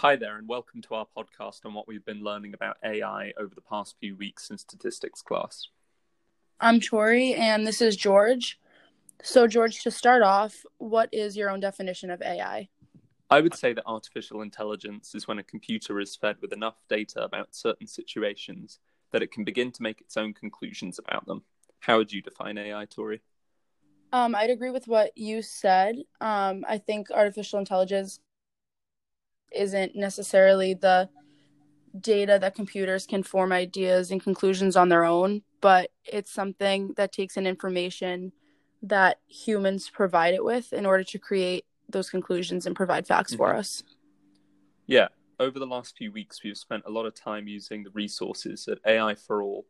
Hi there, and welcome to our podcast on what we've been learning about AI over the past few weeks in statistics class. I'm Tori, and this is George. So, George, to start off, what is your own definition of AI? I would say that artificial intelligence is when a computer is fed with enough data about certain situations that it can begin to make its own conclusions about them. How would you define AI, Tori? Um, I'd agree with what you said. Um, I think artificial intelligence isn't necessarily the data that computers can form ideas and conclusions on their own, but it's something that takes in information that humans provide it with in order to create those conclusions and provide facts mm-hmm. for us. Yeah, over the last few weeks, we've spent a lot of time using the resources at AI for All,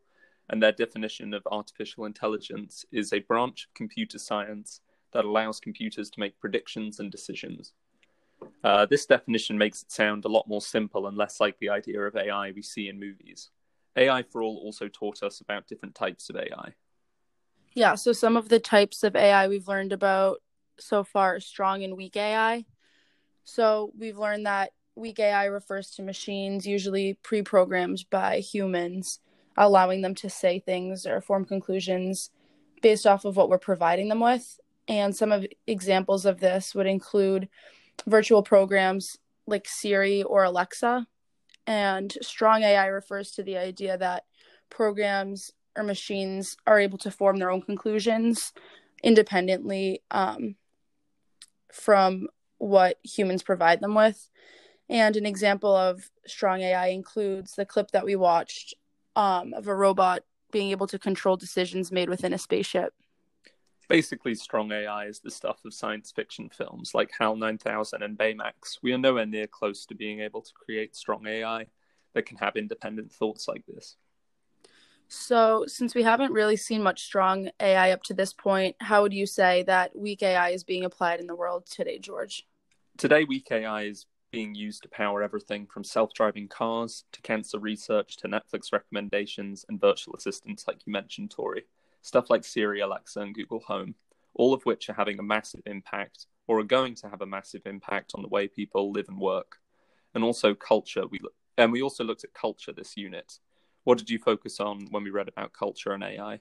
and their definition of artificial intelligence is a branch of computer science that allows computers to make predictions and decisions. Uh, this definition makes it sound a lot more simple and less like the idea of AI we see in movies. AI for All also taught us about different types of AI. Yeah, so some of the types of AI we've learned about so far are strong and weak AI. So we've learned that weak AI refers to machines usually pre programmed by humans, allowing them to say things or form conclusions based off of what we're providing them with. And some of examples of this would include virtual programs like Siri or Alexa. And strong AI refers to the idea that programs or machines are able to form their own conclusions independently um, from what humans provide them with. And an example of strong AI includes the clip that we watched um, of a robot being able to control decisions made within a spaceship basically strong AI is the stuff of science fiction films like HAL 9000 and Baymax. We are nowhere near close to being able to create strong AI that can have independent thoughts like this. So, since we haven't really seen much strong AI up to this point, how would you say that weak AI is being applied in the world today, George? Today, weak AI is being used to power everything from self driving cars to cancer research to Netflix recommendations and virtual assistants, like you mentioned, Tori stuff like Siri, Alexa, and Google Home, all of which are having a massive impact or are going to have a massive impact on the way people live and work. And also culture. We and we also looked at culture this unit. What did you focus on when we read about culture and AI?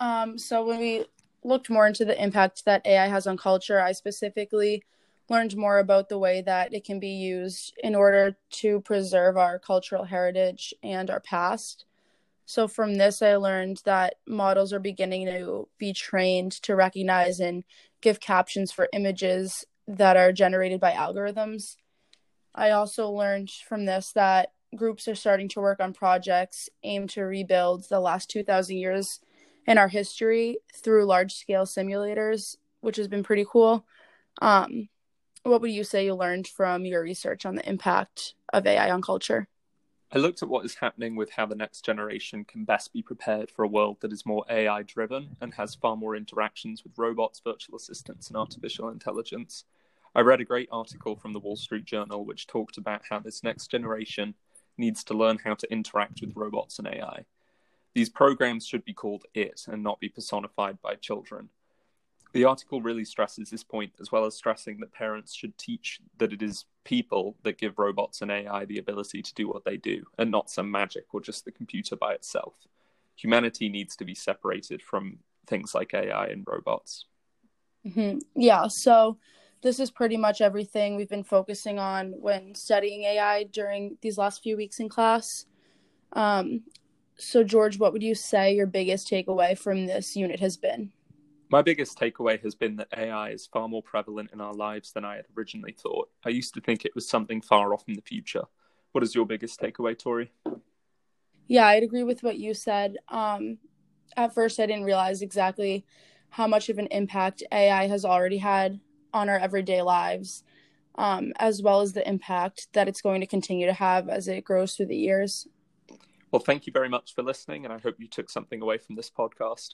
Um, so when we looked more into the impact that AI has on culture, I specifically learned more about the way that it can be used in order to preserve our cultural heritage and our past. So from this, I learned that models are beginning to be trained to recognize and give captions for images that are generated by algorithms. I also learned from this that groups are starting to work on projects aimed to rebuild the last 2,000 years in our history through large scale simulators, which has been pretty cool. Um, what would you say you learned from your research on the impact of AI on culture? I looked at what is happening with how the next generation can best be prepared for a world that is more AI driven and has far more interactions with robots, virtual assistants, and artificial intelligence. I read a great article from the Wall Street Journal which talked about how this next generation needs to learn how to interact with robots and AI. These programs should be called it and not be personified by children. The article really stresses this point, as well as stressing that parents should teach that it is people that give robots and AI the ability to do what they do, and not some magic or just the computer by itself. Humanity needs to be separated from things like AI and robots. Mm-hmm. Yeah, so this is pretty much everything we've been focusing on when studying AI during these last few weeks in class. Um, so, George, what would you say your biggest takeaway from this unit has been? My biggest takeaway has been that AI is far more prevalent in our lives than I had originally thought. I used to think it was something far off in the future. What is your biggest takeaway, Tori? Yeah, I'd agree with what you said. Um, at first, I didn't realize exactly how much of an impact AI has already had on our everyday lives, um, as well as the impact that it's going to continue to have as it grows through the years. Well, thank you very much for listening, and I hope you took something away from this podcast.